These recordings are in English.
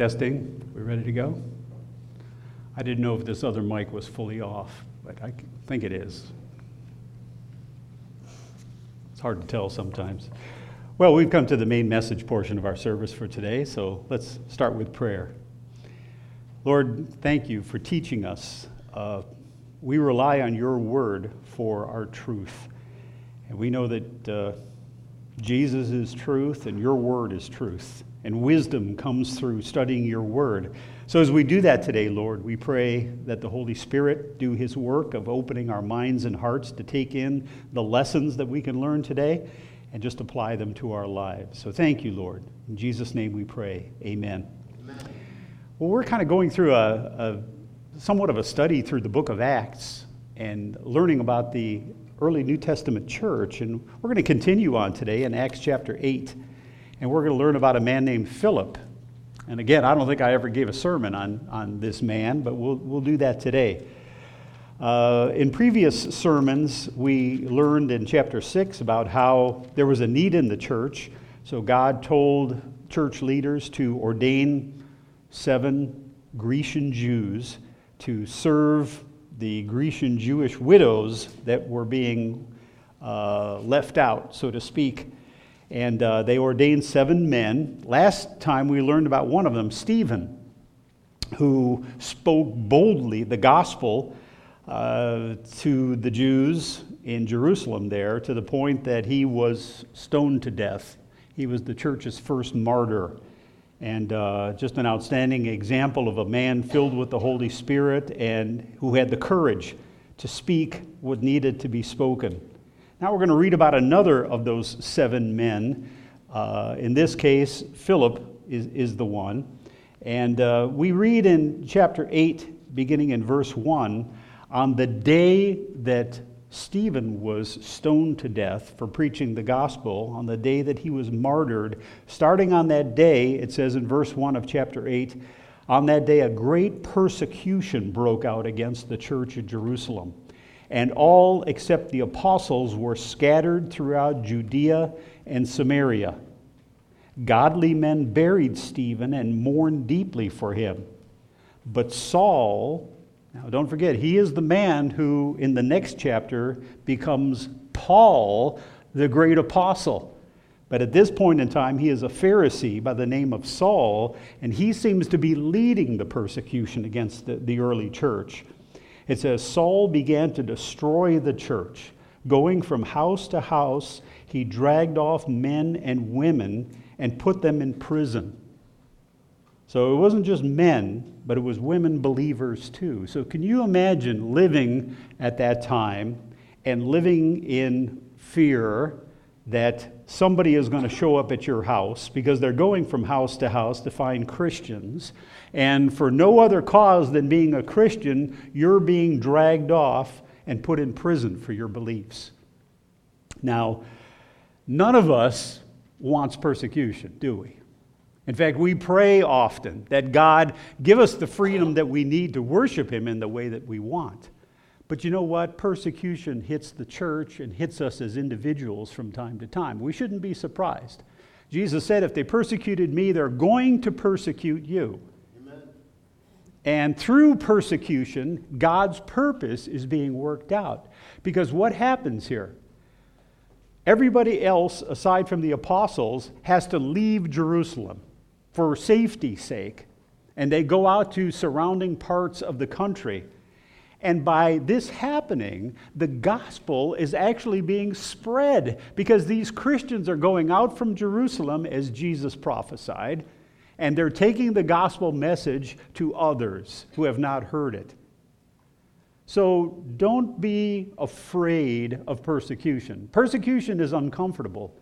Testing. We ready to go? I didn't know if this other mic was fully off, but I think it is. It's hard to tell sometimes. Well, we've come to the main message portion of our service for today, so let's start with prayer. Lord, thank you for teaching us. Uh, we rely on your word for our truth. And we know that uh, Jesus is truth and your word is truth. And wisdom comes through studying your word. So as we do that today, Lord, we pray that the Holy Spirit do his work of opening our minds and hearts to take in the lessons that we can learn today and just apply them to our lives. So thank you, Lord. In Jesus' name we pray. Amen. Amen. Well, we're kind of going through a, a somewhat of a study through the book of Acts and learning about the early New Testament church. And we're going to continue on today in Acts chapter 8. And we're going to learn about a man named Philip. And again, I don't think I ever gave a sermon on, on this man, but we'll, we'll do that today. Uh, in previous sermons, we learned in chapter 6 about how there was a need in the church. So God told church leaders to ordain seven Grecian Jews to serve the Grecian Jewish widows that were being uh, left out, so to speak. And uh, they ordained seven men. Last time we learned about one of them, Stephen, who spoke boldly the gospel uh, to the Jews in Jerusalem there to the point that he was stoned to death. He was the church's first martyr and uh, just an outstanding example of a man filled with the Holy Spirit and who had the courage to speak what needed to be spoken. Now we're going to read about another of those seven men. Uh, in this case, Philip is, is the one. And uh, we read in chapter 8, beginning in verse 1, on the day that Stephen was stoned to death for preaching the gospel on the day that he was martyred. Starting on that day, it says in verse 1 of chapter 8, on that day a great persecution broke out against the church at Jerusalem. And all except the apostles were scattered throughout Judea and Samaria. Godly men buried Stephen and mourned deeply for him. But Saul, now, don't forget, he is the man who, in the next chapter, becomes Paul, the great apostle. But at this point in time, he is a Pharisee by the name of Saul, and he seems to be leading the persecution against the, the early church. It says Saul began to destroy the church. Going from house to house, he dragged off men and women and put them in prison. So it wasn't just men, but it was women believers too. So can you imagine living at that time and living in fear that somebody is going to show up at your house because they're going from house to house to find Christians, and for no other cause than being a Christian, you're being dragged off and put in prison for your beliefs. Now, none of us wants persecution, do we? In fact, we pray often that God give us the freedom that we need to worship Him in the way that we want. But you know what? Persecution hits the church and hits us as individuals from time to time. We shouldn't be surprised. Jesus said, If they persecuted me, they're going to persecute you. And through persecution, God's purpose is being worked out. Because what happens here? Everybody else, aside from the apostles, has to leave Jerusalem for safety's sake, and they go out to surrounding parts of the country. And by this happening, the gospel is actually being spread because these Christians are going out from Jerusalem as Jesus prophesied, and they're taking the gospel message to others who have not heard it. So don't be afraid of persecution. Persecution is uncomfortable,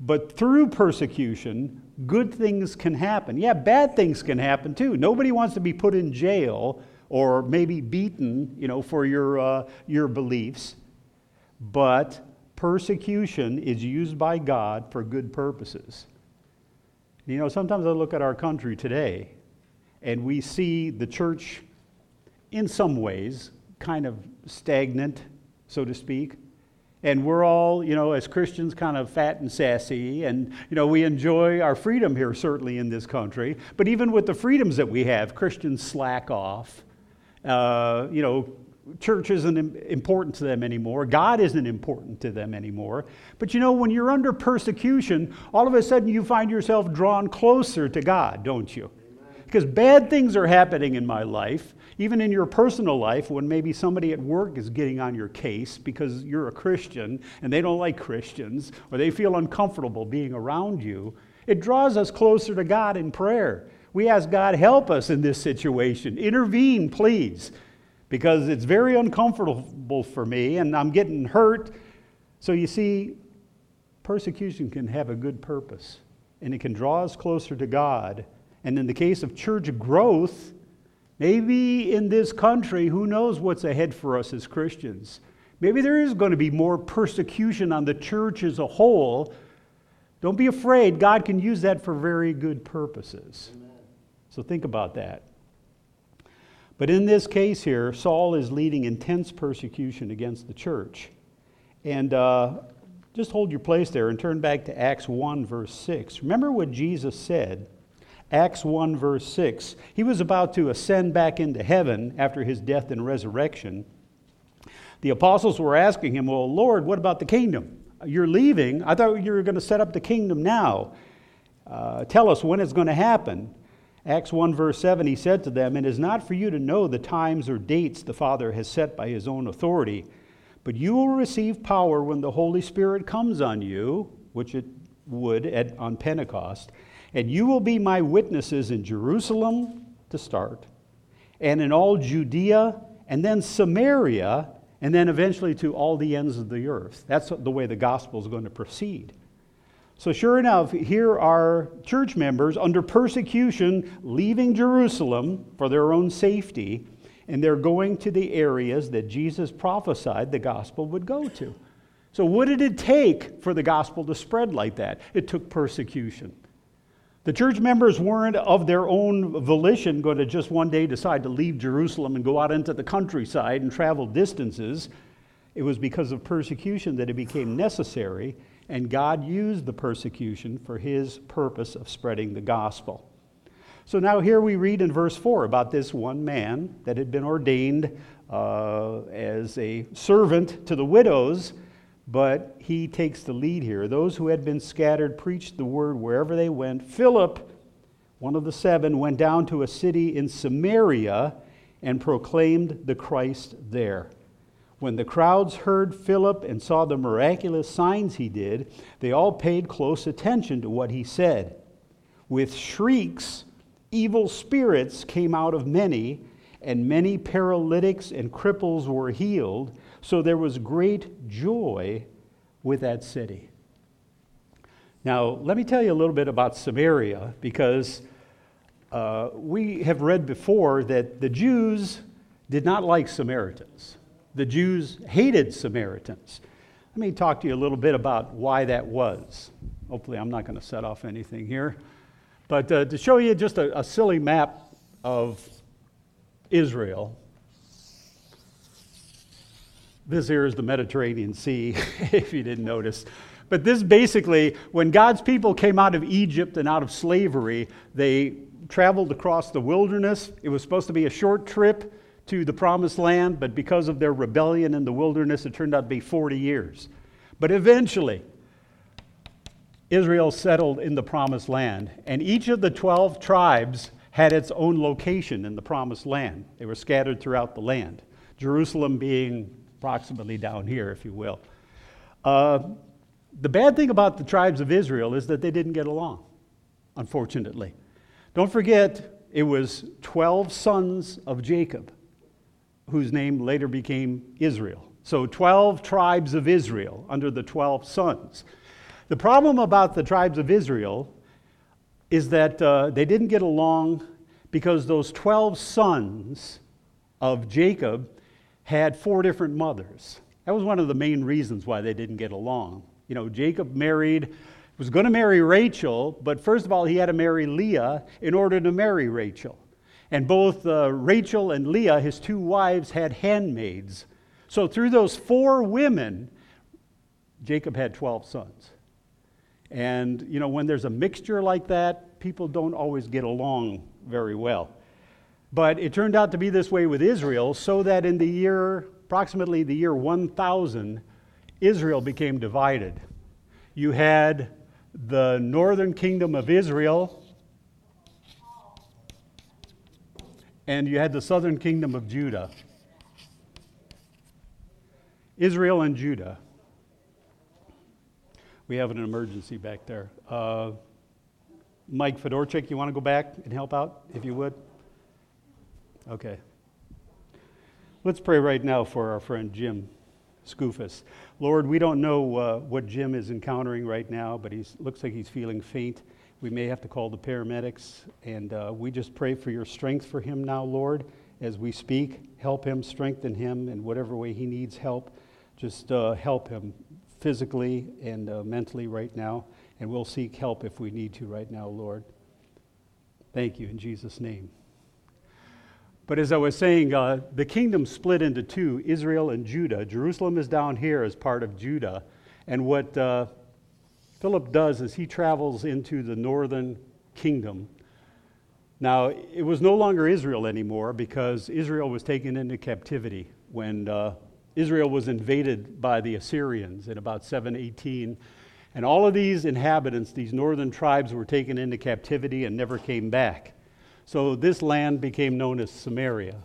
but through persecution, good things can happen. Yeah, bad things can happen too. Nobody wants to be put in jail or maybe beaten, you know, for your, uh, your beliefs. But persecution is used by God for good purposes. You know, sometimes I look at our country today and we see the church, in some ways, kind of stagnant, so to speak. and we're all, you know, as Christians, kind of fat and sassy, and, you know, we enjoy our freedom here, certainly in this country. But even with the freedoms that we have, Christians slack off. Uh, you know, church isn't important to them anymore. God isn't important to them anymore. But you know, when you're under persecution, all of a sudden you find yourself drawn closer to God, don't you? Because bad things are happening in my life, even in your personal life, when maybe somebody at work is getting on your case because you're a Christian and they don't like Christians or they feel uncomfortable being around you, it draws us closer to God in prayer. We ask God, help us in this situation. Intervene, please, because it's very uncomfortable for me and I'm getting hurt. So you see, persecution can have a good purpose and it can draw us closer to God. And in the case of church growth, Maybe in this country, who knows what's ahead for us as Christians? Maybe there is going to be more persecution on the church as a whole. Don't be afraid. God can use that for very good purposes. Amen. So think about that. But in this case here, Saul is leading intense persecution against the church. And uh, just hold your place there and turn back to Acts 1, verse 6. Remember what Jesus said Acts 1, verse 6. He was about to ascend back into heaven after his death and resurrection. The apostles were asking him, Well, Lord, what about the kingdom? You're leaving. I thought you were going to set up the kingdom now. Uh, tell us when it's going to happen. Acts 1, verse 7, he said to them, It is not for you to know the times or dates the Father has set by his own authority, but you will receive power when the Holy Spirit comes on you, which it would at, on Pentecost and you will be my witnesses in Jerusalem to start, and in all Judea, and then Samaria, and then eventually to all the ends of the earth. That's the way the gospel is going to proceed. So, sure enough, here are church members under persecution leaving Jerusalem for their own safety, and they're going to the areas that Jesus prophesied the gospel would go to. So, what did it take for the gospel to spread like that? It took persecution. The church members weren't of their own volition going to just one day decide to leave Jerusalem and go out into the countryside and travel distances. It was because of persecution that it became necessary, and God used the persecution for his purpose of spreading the gospel. So now here we read in verse 4 about this one man that had been ordained uh, as a servant to the widows but he takes the lead here. Those who had been scattered preached the word wherever they went. Philip, one of the seven, went down to a city in Samaria and proclaimed the Christ there. When the crowds heard Philip and saw the miraculous signs he did, they all paid close attention to what he said. With shrieks, evil spirits came out of many, and many paralytics and cripples were healed so there was great joy with that city. Now, let me tell you a little bit about Samaria because uh, we have read before that the Jews did not like Samaritans. The Jews hated Samaritans. Let me talk to you a little bit about why that was. Hopefully, I'm not going to set off anything here. But uh, to show you just a, a silly map of Israel, this here is the Mediterranean Sea, if you didn't notice. But this basically, when God's people came out of Egypt and out of slavery, they traveled across the wilderness. It was supposed to be a short trip to the promised land, but because of their rebellion in the wilderness, it turned out to be 40 years. But eventually, Israel settled in the promised land, and each of the 12 tribes had its own location in the promised land. They were scattered throughout the land, Jerusalem being approximately down here, if you will. Uh, the bad thing about the tribes of Israel is that they didn't get along, unfortunately. Don't forget, it was 12 sons of Jacob, whose name later became Israel. So 12 tribes of Israel under the 12 sons. The problem about the tribes of Israel is that uh, they didn't get along because those 12 sons of Jacob had four different mothers. That was one of the main reasons why they didn't get along. You know, Jacob married, was going to marry Rachel, but first of all, he had to marry Leah in order to marry Rachel. And both uh, Rachel and Leah, his two wives, had handmaids. So through those four women, Jacob had 12 sons. And, you know, when there's a mixture like that, people don't always get along very well. But it turned out to be this way with Israel, so that in the year, approximately the year 1000, Israel became divided. You had the northern kingdom of Israel, and you had the southern kingdom of Judah. Israel and Judah. We have an emergency back there. Uh, Mike Fedorchik, you want to go back and help out, if you would? Okay. Let's pray right now for our friend Jim Scoofus. Lord, we don't know uh, what Jim is encountering right now, but he looks like he's feeling faint. We may have to call the paramedics, and uh, we just pray for your strength for him now, Lord, as we speak. Help him, strengthen him in whatever way he needs help. Just uh, help him physically and uh, mentally right now, and we'll seek help if we need to right now, Lord. Thank you in Jesus' name. But as I was saying, uh, the kingdom split into two Israel and Judah. Jerusalem is down here as part of Judah. And what uh, Philip does is he travels into the northern kingdom. Now, it was no longer Israel anymore because Israel was taken into captivity when uh, Israel was invaded by the Assyrians in about 718. And all of these inhabitants, these northern tribes, were taken into captivity and never came back. So this land became known as Samaria.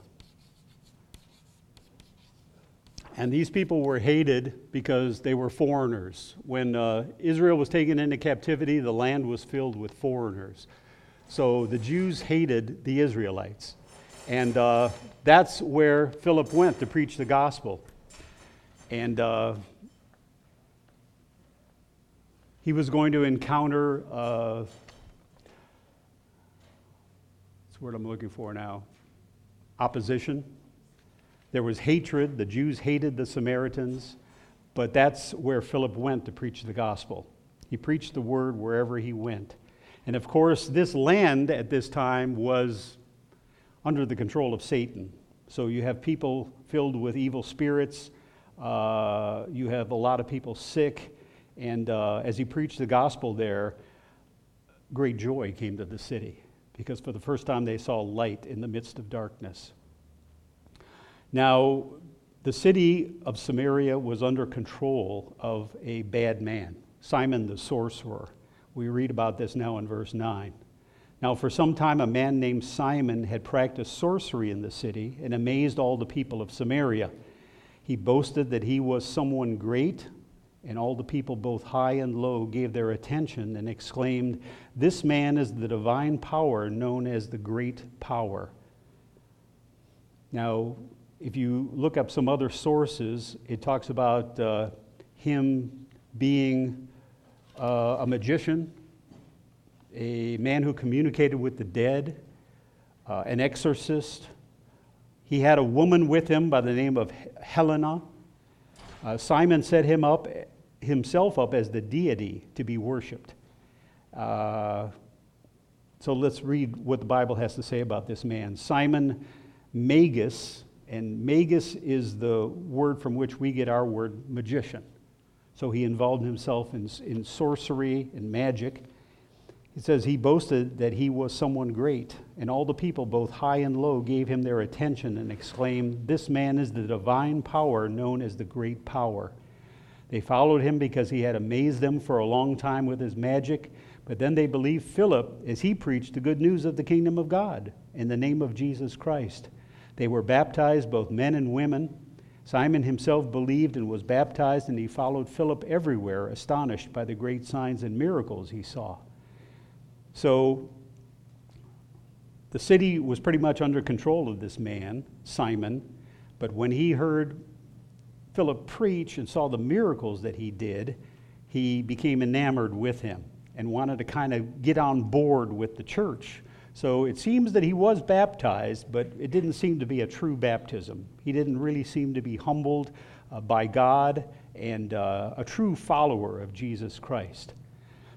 And these people were hated because they were foreigners. When uh, Israel was taken into captivity, the land was filled with foreigners. So the Jews hated the Israelites. And uh, that's where Philip went to preach the gospel. And uh, he was going to encounter uh, word I'm looking for now opposition. There was hatred. The Jews hated the Samaritans, but that's where Philip went to preach the gospel. He preached the word wherever he went. And of course, this land at this time was under the control of Satan. So you have people filled with evil spirits, uh, you have a lot of people sick. And uh, as he preached the gospel there, great joy came to the city because for the first time they saw light in the midst of darkness. Now, the city of Samaria was under control of a bad man, Simon the sorcerer. We read about this now in verse 9. Now, for some time, a man named Simon had practiced sorcery in the city and amazed all the people of Samaria. He boasted that he was someone great and all the people, both high and low, gave their attention and exclaimed, This man is the divine power known as the great power. Now, if you look up some other sources, it talks about uh, him being uh, a magician, a man who communicated with the dead, uh, an exorcist. He had a woman with him by the name of Helena. Uh, Simon set him up himself up as the deity to be worshiped. Uh, so let's read what the Bible has to say about this man. Simon Magus, and Magus is the word from which we get our word magician. So he involved himself in, in sorcery and magic. It says he boasted that he was someone great, and all the people, both high and low, gave him their attention and exclaimed, This man is the divine power known as the great power. They followed him because he had amazed them for a long time with his magic. But then they believed Philip as he preached the good news of the kingdom of God in the name of Jesus Christ. They were baptized, both men and women. Simon himself believed and was baptized, and he followed Philip everywhere, astonished by the great signs and miracles he saw. So the city was pretty much under control of this man, Simon. But when he heard Philip preach and saw the miracles that he did, he became enamored with him and wanted to kind of get on board with the church. So it seems that he was baptized, but it didn't seem to be a true baptism. He didn't really seem to be humbled uh, by God and uh, a true follower of Jesus Christ.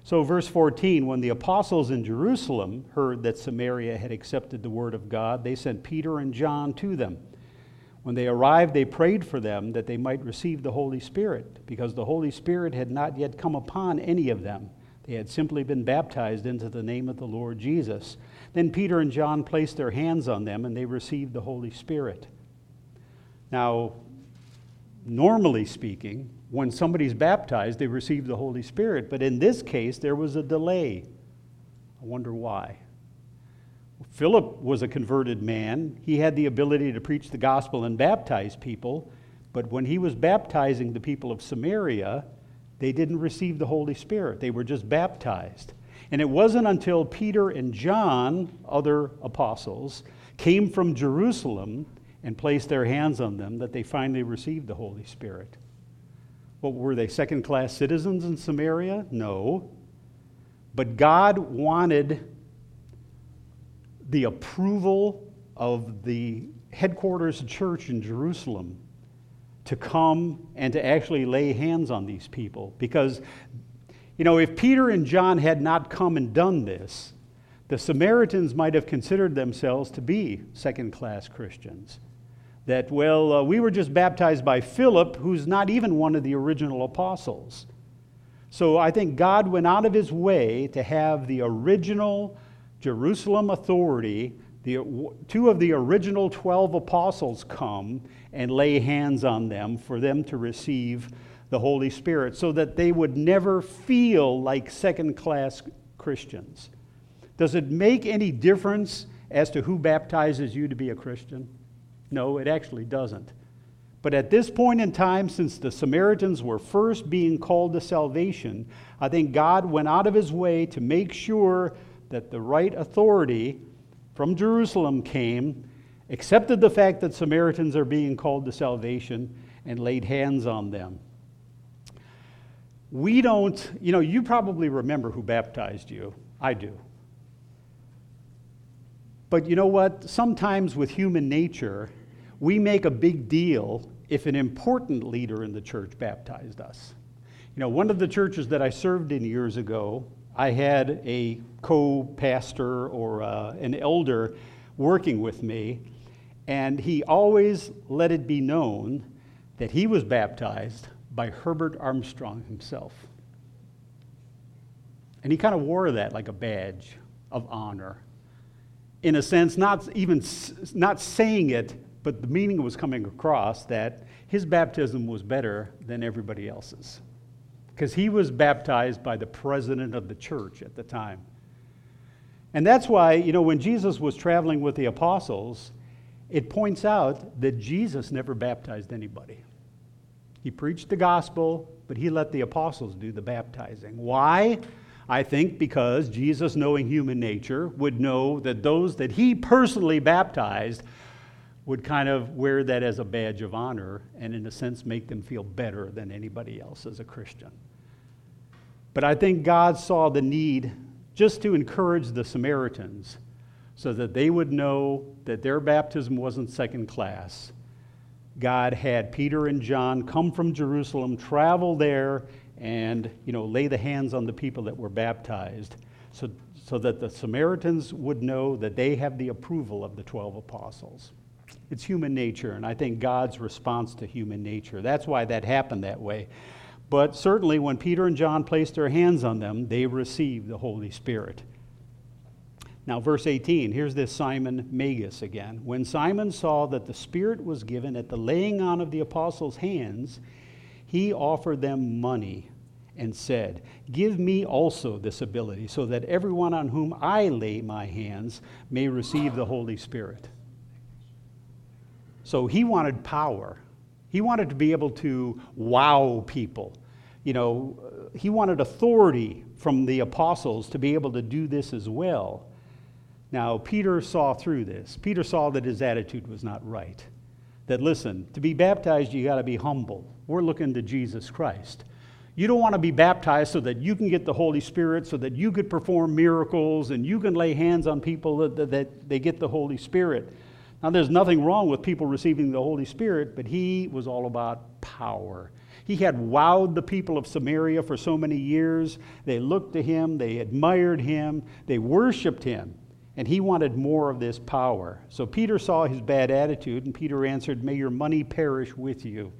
So, verse 14 when the apostles in Jerusalem heard that Samaria had accepted the word of God, they sent Peter and John to them. When they arrived, they prayed for them that they might receive the Holy Spirit, because the Holy Spirit had not yet come upon any of them. They had simply been baptized into the name of the Lord Jesus. Then Peter and John placed their hands on them, and they received the Holy Spirit. Now, normally speaking, when somebody's baptized, they receive the Holy Spirit. But in this case, there was a delay. I wonder why. Philip was a converted man. He had the ability to preach the gospel and baptize people. But when he was baptizing the people of Samaria, they didn't receive the Holy Spirit. They were just baptized. And it wasn't until Peter and John, other apostles, came from Jerusalem and placed their hands on them that they finally received the Holy Spirit. What were they, second class citizens in Samaria? No. But God wanted the approval of the headquarters church in Jerusalem to come and to actually lay hands on these people. Because, you know, if Peter and John had not come and done this, the Samaritans might have considered themselves to be second class Christians. That, well, uh, we were just baptized by Philip, who's not even one of the original apostles. So I think God went out of his way to have the original Jerusalem authority, the, two of the original 12 apostles come and lay hands on them for them to receive the Holy Spirit so that they would never feel like second class Christians. Does it make any difference as to who baptizes you to be a Christian? No, it actually doesn't. But at this point in time, since the Samaritans were first being called to salvation, I think God went out of his way to make sure that the right authority from Jerusalem came, accepted the fact that Samaritans are being called to salvation, and laid hands on them. We don't, you know, you probably remember who baptized you. I do. But you know what? Sometimes with human nature, we make a big deal if an important leader in the church baptized us. You know, one of the churches that I served in years ago, I had a co pastor or uh, an elder working with me, and he always let it be known that he was baptized by Herbert Armstrong himself. And he kind of wore that like a badge of honor. In a sense, not even not saying it, but the meaning was coming across that his baptism was better than everybody else's because he was baptized by the president of the church at the time. And that's why, you know, when Jesus was traveling with the apostles, it points out that Jesus never baptized anybody. He preached the gospel, but he let the apostles do the baptizing. Why? I think because Jesus, knowing human nature, would know that those that he personally baptized would kind of wear that as a badge of honor and, in a sense, make them feel better than anybody else as a Christian. But I think God saw the need just to encourage the Samaritans so that they would know that their baptism wasn't second class. God had Peter and John come from Jerusalem, travel there, and you know, lay the hands on the people that were baptized so, so that the Samaritans would know that they have the approval of the 12 apostles. It's human nature, and I think God's response to human nature. That's why that happened that way. But certainly, when Peter and John placed their hands on them, they received the Holy Spirit. Now, verse 18, here's this Simon Magus again. When Simon saw that the Spirit was given at the laying on of the apostles' hands, he offered them money and said, Give me also this ability, so that everyone on whom I lay my hands may receive the Holy Spirit. So he wanted power. He wanted to be able to wow people. You know, he wanted authority from the apostles to be able to do this as well. Now, Peter saw through this. Peter saw that his attitude was not right. That, listen, to be baptized, you got to be humble. We're looking to Jesus Christ. You don't want to be baptized so that you can get the Holy Spirit, so that you could perform miracles and you can lay hands on people that, that, they get the Holy Spirit. Now, there's nothing wrong with people receiving the Holy Spirit, but he was all about power. He had wowed the people of Samaria for so many years. They looked to him, they admired him, they worshiped him. And he wanted more of this power. So Peter saw his bad attitude, and Peter answered, May your money perish with you.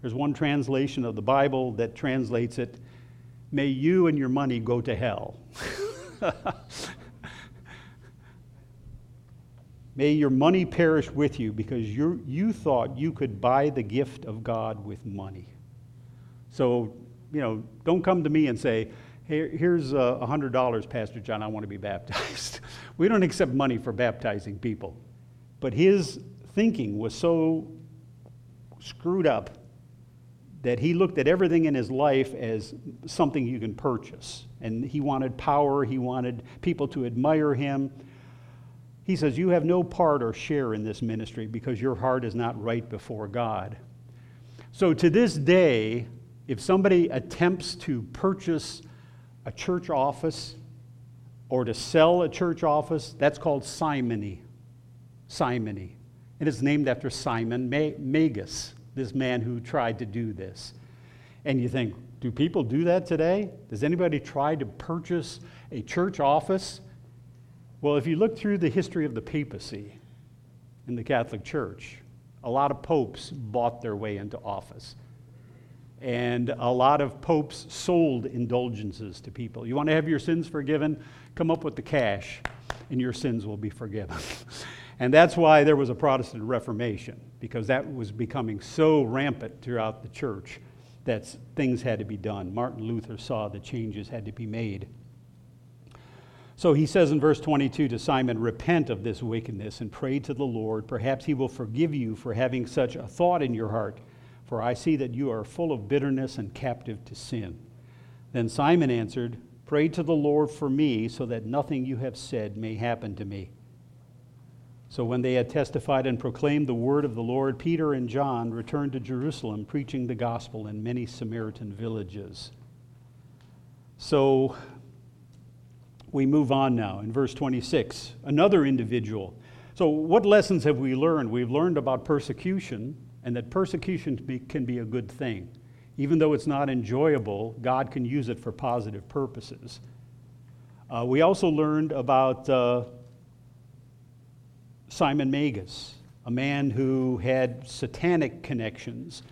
There's one translation of the Bible that translates it, May you and your money go to hell. May your money perish with you because you you thought you could buy the gift of God with money. So, you know, don't come to me and say, here's uh, $100, Pastor John, I want to be baptized. we don't accept money for baptizing people. But his thinking was so screwed up that he looked at everything in his life as something you can purchase. And he wanted power, he wanted people to admire him. He says, You have no part or share in this ministry because your heart is not right before God. So to this day, if somebody attempts to purchase a church office or to sell a church office, that's called simony. Simony. And It is named after Simon Magus, this man who tried to do this. And you think, do people do that today? Does anybody try to purchase a church office? Well, if you look through the history of the papacy in the Catholic Church, a lot of popes bought their way into office. And a lot of popes sold indulgences to people. You want to have your sins forgiven? Come up with the cash, and your sins will be forgiven. and that's why there was a Protestant Reformation, because that was becoming so rampant throughout the church that things had to be done. Martin Luther saw the changes had to be made. So he says in verse 22 to Simon, Repent of this wickedness and pray to the Lord. Perhaps he will forgive you for having such a thought in your heart, for I see that you are full of bitterness and captive to sin. Then Simon answered, Pray to the Lord for me, so that nothing you have said may happen to me. So when they had testified and proclaimed the word of the Lord, Peter and John returned to Jerusalem, preaching the gospel in many Samaritan villages. So we move on now in verse 26. Another individual. So, what lessons have we learned? We've learned about persecution and that persecution can be a good thing. Even though it's not enjoyable, God can use it for positive purposes. Uh, we also learned about uh, Simon Magus, a man who had satanic connections.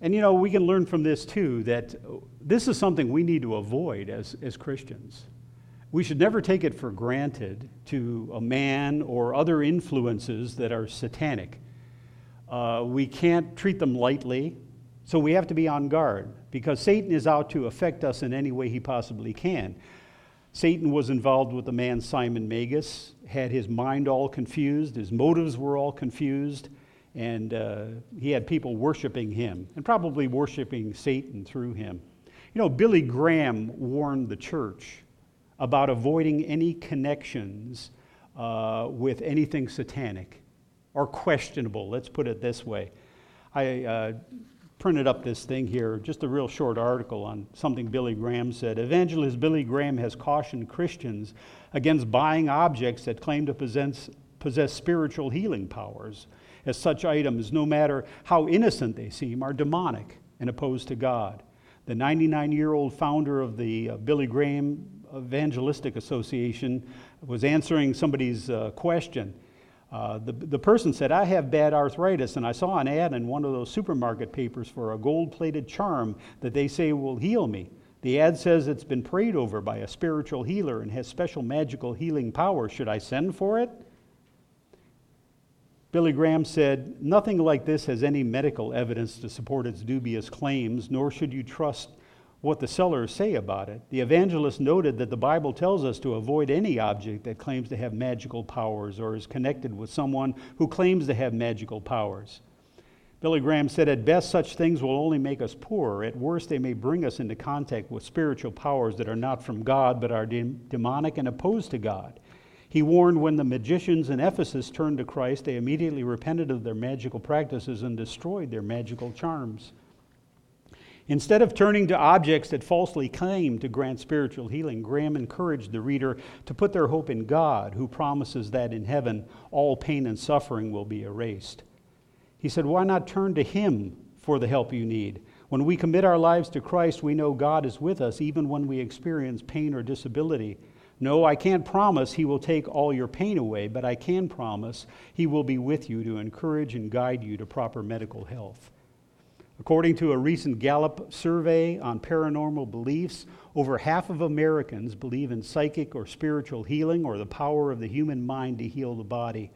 And you know, we can learn from this too that this is something we need to avoid as, as Christians. We should never take it for granted to a man or other influences that are satanic. Uh, we can't treat them lightly, so we have to be on guard because Satan is out to affect us in any way he possibly can. Satan was involved with the man Simon Magus, had his mind all confused, his motives were all confused, and uh, he had people worshiping him and probably worshiping Satan through him. You know, Billy Graham warned the church about avoiding any connections uh, with anything satanic or questionable. Let's put it this way. I uh, printed up this thing here, just a real short article on something Billy Graham said. Evangelist Billy Graham has cautioned Christians against buying objects that claim to possess, possess spiritual healing powers, as such items, no matter how innocent they seem, are demonic and opposed to God. The 99 year old founder of the uh, Billy Graham Evangelistic Association was answering somebody's uh, question. Uh, the, the person said, I have bad arthritis, and I saw an ad in one of those supermarket papers for a gold plated charm that they say will heal me. The ad says it's been prayed over by a spiritual healer and has special magical healing power. Should I send for it? Billy Graham said, Nothing like this has any medical evidence to support its dubious claims, nor should you trust what the sellers say about it. The evangelist noted that the Bible tells us to avoid any object that claims to have magical powers or is connected with someone who claims to have magical powers. Billy Graham said, At best, such things will only make us poorer. At worst, they may bring us into contact with spiritual powers that are not from God but are de- demonic and opposed to God. He warned when the magicians in Ephesus turned to Christ, they immediately repented of their magical practices and destroyed their magical charms. Instead of turning to objects that falsely claim to grant spiritual healing, Graham encouraged the reader to put their hope in God, who promises that in heaven all pain and suffering will be erased. He said, Why not turn to Him for the help you need? When we commit our lives to Christ, we know God is with us even when we experience pain or disability. No, I can't promise he will take all your pain away, but I can promise he will be with you to encourage and guide you to proper medical health. According to a recent Gallup survey on paranormal beliefs, over half of Americans believe in psychic or spiritual healing or the power of the human mind to heal the body.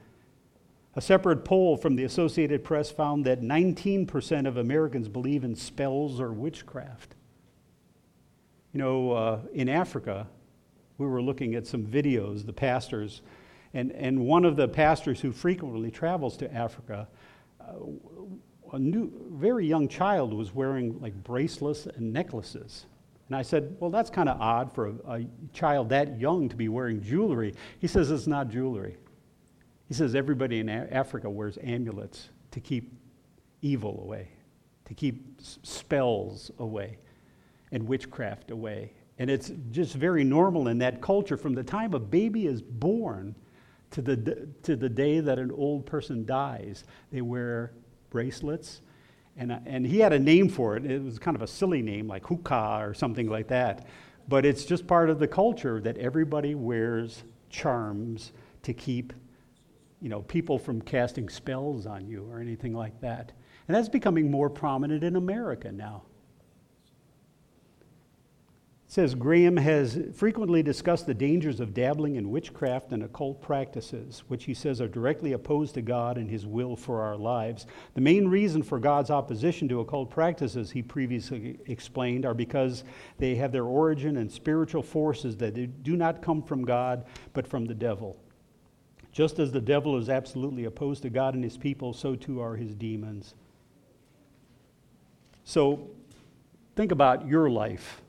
A separate poll from the Associated Press found that 19% of Americans believe in spells or witchcraft. You know, uh, in Africa, we were looking at some videos, the pastors, and, and one of the pastors who frequently travels to Africa, uh, a new, very young child was wearing like bracelets and necklaces. And I said, Well, that's kind of odd for a, a, child that young to be wearing jewelry. He says, It's not jewelry. He says, Everybody in a- Africa wears amulets to keep evil away, to keep s- spells away, and witchcraft away. And it's just very normal in that culture from the time a baby is born to the, to the day that an old person dies. They wear bracelets. And, uh, and he had a name for it. It was kind of a silly name, like hookah or something like that. But it's just part of the culture that everybody wears charms to keep you know, people from casting spells on you or anything like that. And that's becoming more prominent in America now. It says Graham has frequently discussed the dangers of dabbling in witchcraft and occult practices, which he says are directly opposed to God and his will for our lives. The main reason for God's opposition to occult practices, he previously explained, are because they have their origin in spiritual forces that do not come from God, but from the devil. Just as the devil is absolutely opposed to God and his people, so too are his demons. So think about your life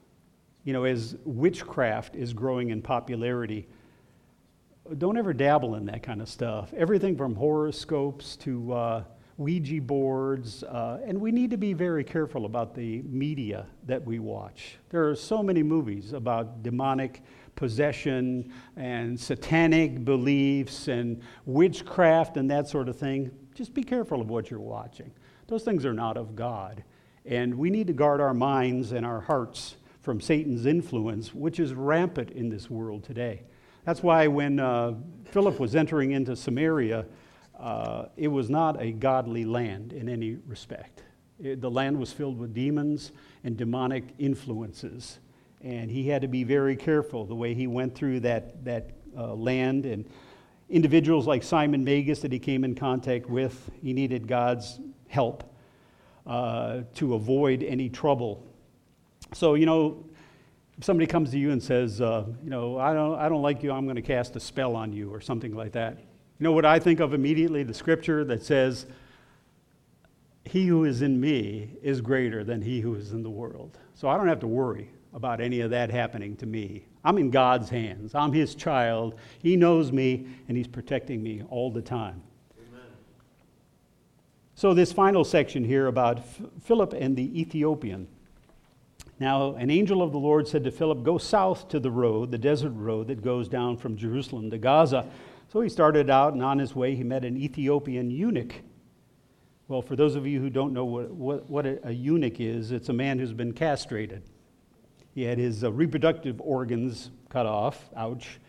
you know, as witchcraft is growing in popularity, don't ever dabble in that kind of stuff. Everything from horoscopes to uh, Ouija boards, uh, and we need to be very careful about the media that we watch. There are so many movies about demonic possession and satanic beliefs and witchcraft and that sort of thing. Just be careful of what you're watching. Those things are not of God. And we need to guard our minds and our hearts from Satan's influence, which is rampant in this world today. That's why when uh, Philip was entering into Samaria, uh, it was not a godly land in any respect. It, the land was filled with demons and demonic influences. And he had to be very careful the way he went through that, that uh, land. And individuals like Simon Magus that he came in contact with, he needed God's help uh, to avoid any trouble so, you know, if somebody comes to you and says, uh, you know, I don't, I don't like you, I'm going to cast a spell on you or something like that. You know what I think of immediately? The scripture that says, He who is in me is greater than he who is in the world. So I don't have to worry about any of that happening to me. I'm in God's hands. I'm his child. He knows me, and he's protecting me all the time. Amen. So, this final section here about Philip and the Ethiopian. Now, an angel of the Lord said to Philip, Go south to the road, the desert road that goes down from Jerusalem to Gaza. So he started out, and on his way, he met an Ethiopian eunuch. Well, for those of you who don't know what, what, what a, eunuch is, it's a man who's been castrated. He had his uh, reproductive organs cut off, ouch,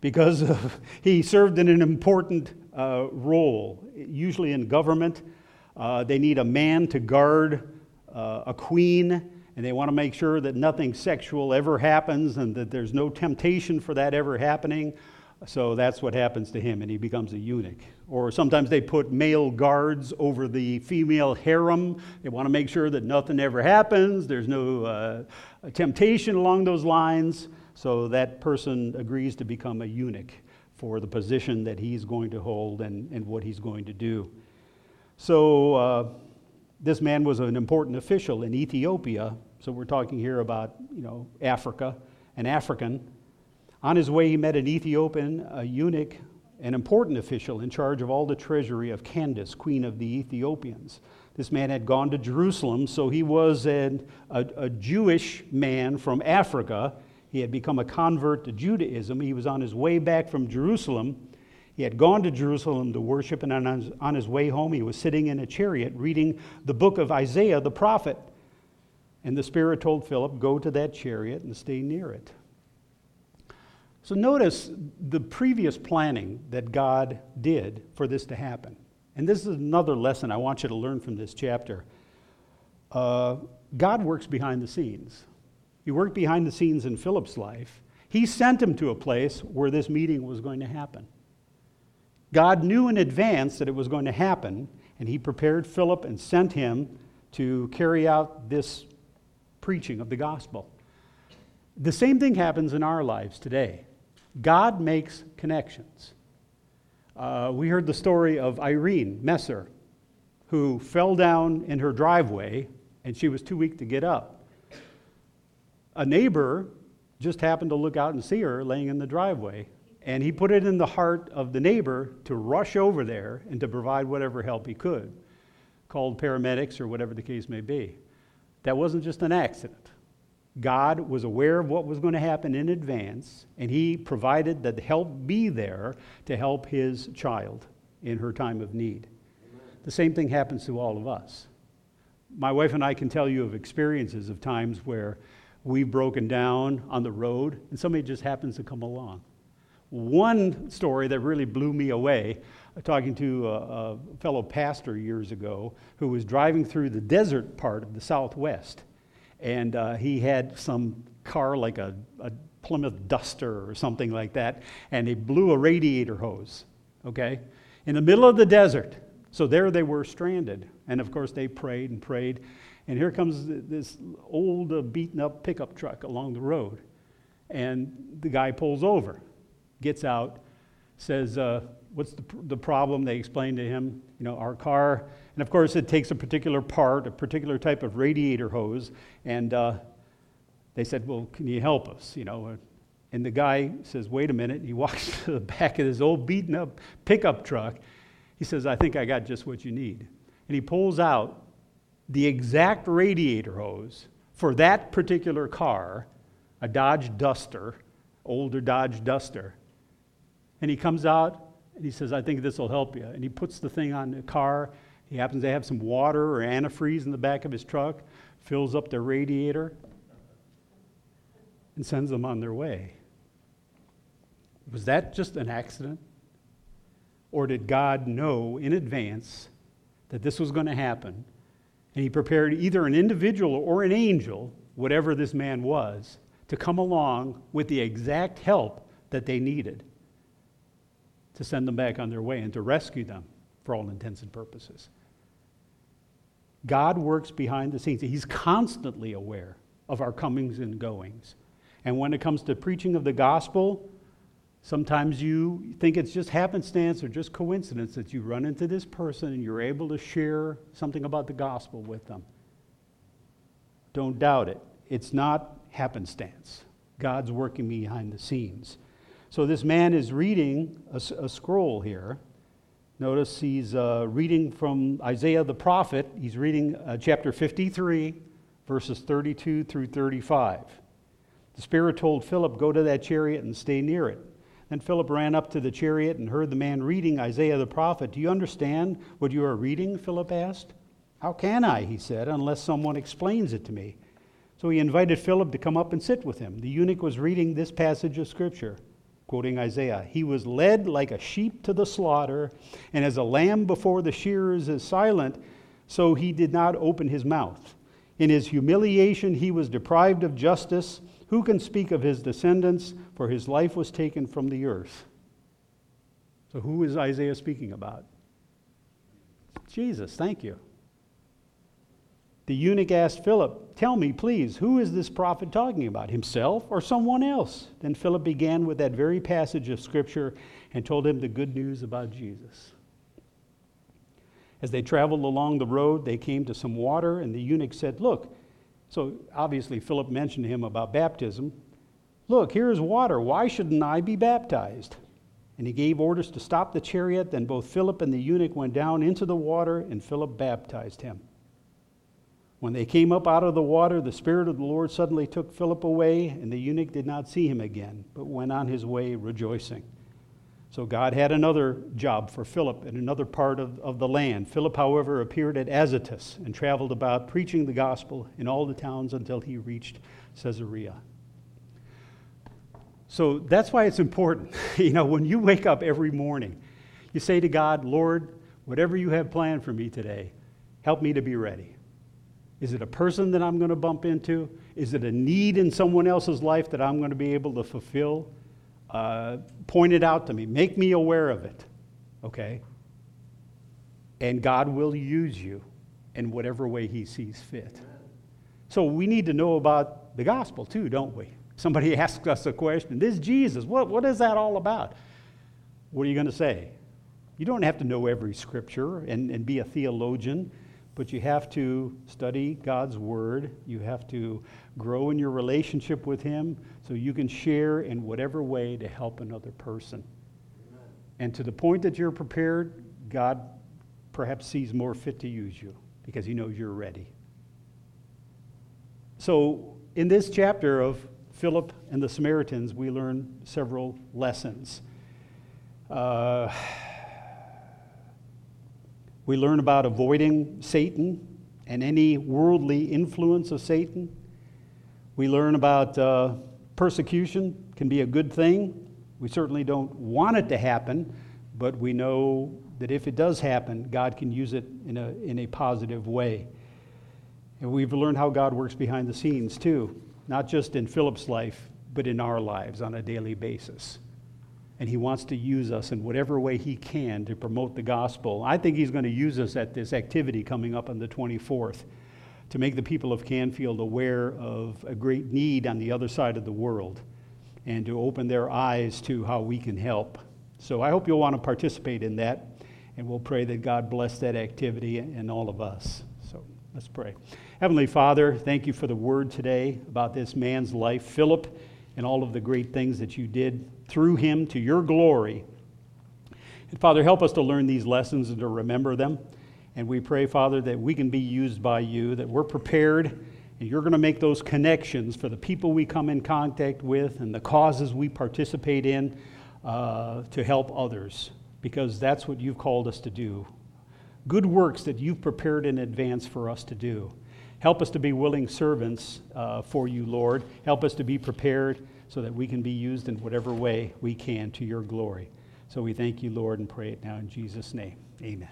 because of, he served in an important uh, role, usually in government. Uh, they need a man to guard uh, a queen and they want to make sure that nothing sexual ever happens and that there's no temptation for that ever happening. So that's what happens to him, and he becomes a eunuch. Or sometimes they put male guards over the female harem. They want to make sure that nothing ever happens, there's no uh, temptation along those lines. So that person agrees to become a eunuch for the position that he's going to hold and, and what he's going to do. So, uh, this man was an important official in Ethiopia, so we're talking here about, you know, Africa, an African. On his way, he met an Ethiopian, a eunuch, an important official in charge of all the treasury of Candace, queen of the Ethiopians. This man had gone to Jerusalem, so he was an, a, a Jewish man from Africa. He had become a convert to Judaism. He was on his way back from Jerusalem he had gone to Jerusalem to worship, and on his, on his way home, he was sitting in a chariot reading the book of Isaiah the prophet. And the Spirit told Philip, Go to that chariot and stay near it. So notice the previous planning that God did for this to happen. And this is another lesson I want you to learn from this chapter. Uh, God works behind the scenes. He worked behind the scenes in Philip's life. He sent him to a place where this meeting was going to happen. God knew in advance that it was going to happen, and he prepared Philip and sent him to carry out this preaching of the gospel. The same thing happens in our lives today. God makes connections. Uh, we heard the story of Irene Messer, who fell down in her driveway and she was too weak to get up. A neighbor just happened to look out and see her laying in the driveway, and he put it in the heart of the neighbor to rush over there and to provide whatever help he could, called paramedics or whatever the case may be. That wasn't just an accident. God was aware of what was going to happen in advance, and He provided that help be there to help His child in her time of need. The same thing happens to all of us. My wife and I can tell you of experiences of times where we've broken down on the road and somebody just happens to come along. One story that really blew me away, talking to a, a fellow pastor years ago who was driving through the desert part of the Southwest and uh, he had some car like a, a Plymouth Duster or something like that, and he blew a radiator hose, okay, in the middle of the desert. So there they were stranded. And of course, they prayed and prayed. And here comes this old, uh, beaten up pickup truck along the road. And the guy pulls over, gets out, says, uh, What's the, the problem? They explain to him, You know, our car and of course, it takes a particular part, a particular type of radiator hose. And uh, they said, Well, can you help us? You know, and the guy says, Wait a minute. He walks to the back of this old beaten up pickup truck. He says, I think I got just what you need. And he pulls out the exact radiator hose for that particular car, a Dodge Duster, older Dodge Duster. And he comes out and he says, I think this will help you. And he puts the thing on the car he happens to have some water or antifreeze in the back of his truck, fills up their radiator, and sends them on their way. Was that just an accident? Or did God know in advance that this was going to happen? And he prepared either an individual or an angel, whatever this man was, to come along with the exact help that they needed to send them back on their way and to rescue them for all intents and purposes. God works behind the scenes. He's constantly aware of our comings and goings. And when it comes to preaching of the gospel, sometimes you think it's just happenstance or just coincidence that you run into this person and you're able to share something about the gospel with them. Don't doubt it. It's not happenstance. God's working behind the scenes. So this man is reading a, a scroll here Notice he's uh, reading from Isaiah the prophet. He's reading uh, chapter 53, verses 32 through 35. The Spirit told Philip, Go to that chariot and stay near it. Then Philip ran up to the chariot and heard the man reading Isaiah the prophet. Do you understand what you are reading? Philip asked. How can I, he said, unless someone explains it to me? So he invited Philip to come up and sit with him. The eunuch was reading this passage of Scripture quoting Isaiah, he was led like a sheep to the slaughter, and as a lamb before the shearers is silent, so he did not open his mouth. In his humiliation, he was deprived of justice. Who can speak of his descendants? For his life was taken from the earth. So, who is Isaiah speaking about? Jesus, thank you. The eunuch asked Philip, Tell me, please, who is this prophet talking about, himself or someone else? Then Philip began with that very passage of Scripture and told him the good news about Jesus. As they traveled along the road, they came to some water, and the eunuch said, Look, so obviously Philip mentioned to him about baptism. Look, here is water. Why shouldn't I be baptized? And he gave orders to stop the chariot. Then both Philip and the eunuch went down into the water, and Philip baptized him. When they came up out of the water, the Spirit of the Lord suddenly took Philip away, and the eunuch did not see him again, but went on his way rejoicing. So God had another job for Philip in another part of, of the land. Philip, however, appeared at Azotus and traveled about preaching the gospel in all the towns until he reached Caesarea. So that's why it's important. you know, when you wake up every morning, you say to God, Lord, whatever you have planned for me today, help me to be ready. Is it a person that I'm going to bump into? Is it a need in someone else's life that I'm going to be able to fulfill? Uh, point it out to me. Make me aware of it. Okay? And God will use you in whatever way He sees fit. So we need to know about the gospel too, don't we? Somebody asks us a question This Jesus, what, what is that all about? What are you going to say? You don't have to know every scripture and, and be a theologian, but you have to study God's word. You have to grow in your relationship with Him so you can share in whatever way to help another person. Amen. And to the point that you're prepared, God perhaps sees more fit to use you because He knows you're ready. So, in this chapter of Philip and the Samaritans, we learn several lessons. Uh, we learn about avoiding Satan and any worldly influence of Satan. We learn about uh, persecution can be a good thing. We certainly don't want it to happen, but we know that if it does happen, God can use it in a, in a positive way. And we've learned how God works behind the scenes too, not just in Philip's life, but in our lives on a daily basis. And he wants to use us in whatever way he can to promote the gospel. I think he's going to use us at this activity coming up on the 24th to make the people of Canfield aware of a great need on the other side of the world and to open their eyes to how we can help. So I hope you'll want to participate in that, and we'll pray that God bless that activity and all of us. So let's pray. Heavenly Father, thank you for the word today about this man's life, Philip, and all of the great things that you did through him to your glory. And Father, help us to learn these lessons and to remember them. And we pray, Father, that we can be used by you, that we're prepared, and you're going to make those connections for the people we come in contact with and the causes we participate in uh, to help others, because that's what you've called us to do. Good works that you've prepared in advance for us to do. Help us to be willing servants uh, for you, Lord. Help us to be prepared so that we can be used in whatever way we can to your glory. So we thank you, Lord, and pray it now in Jesus' name. Amen.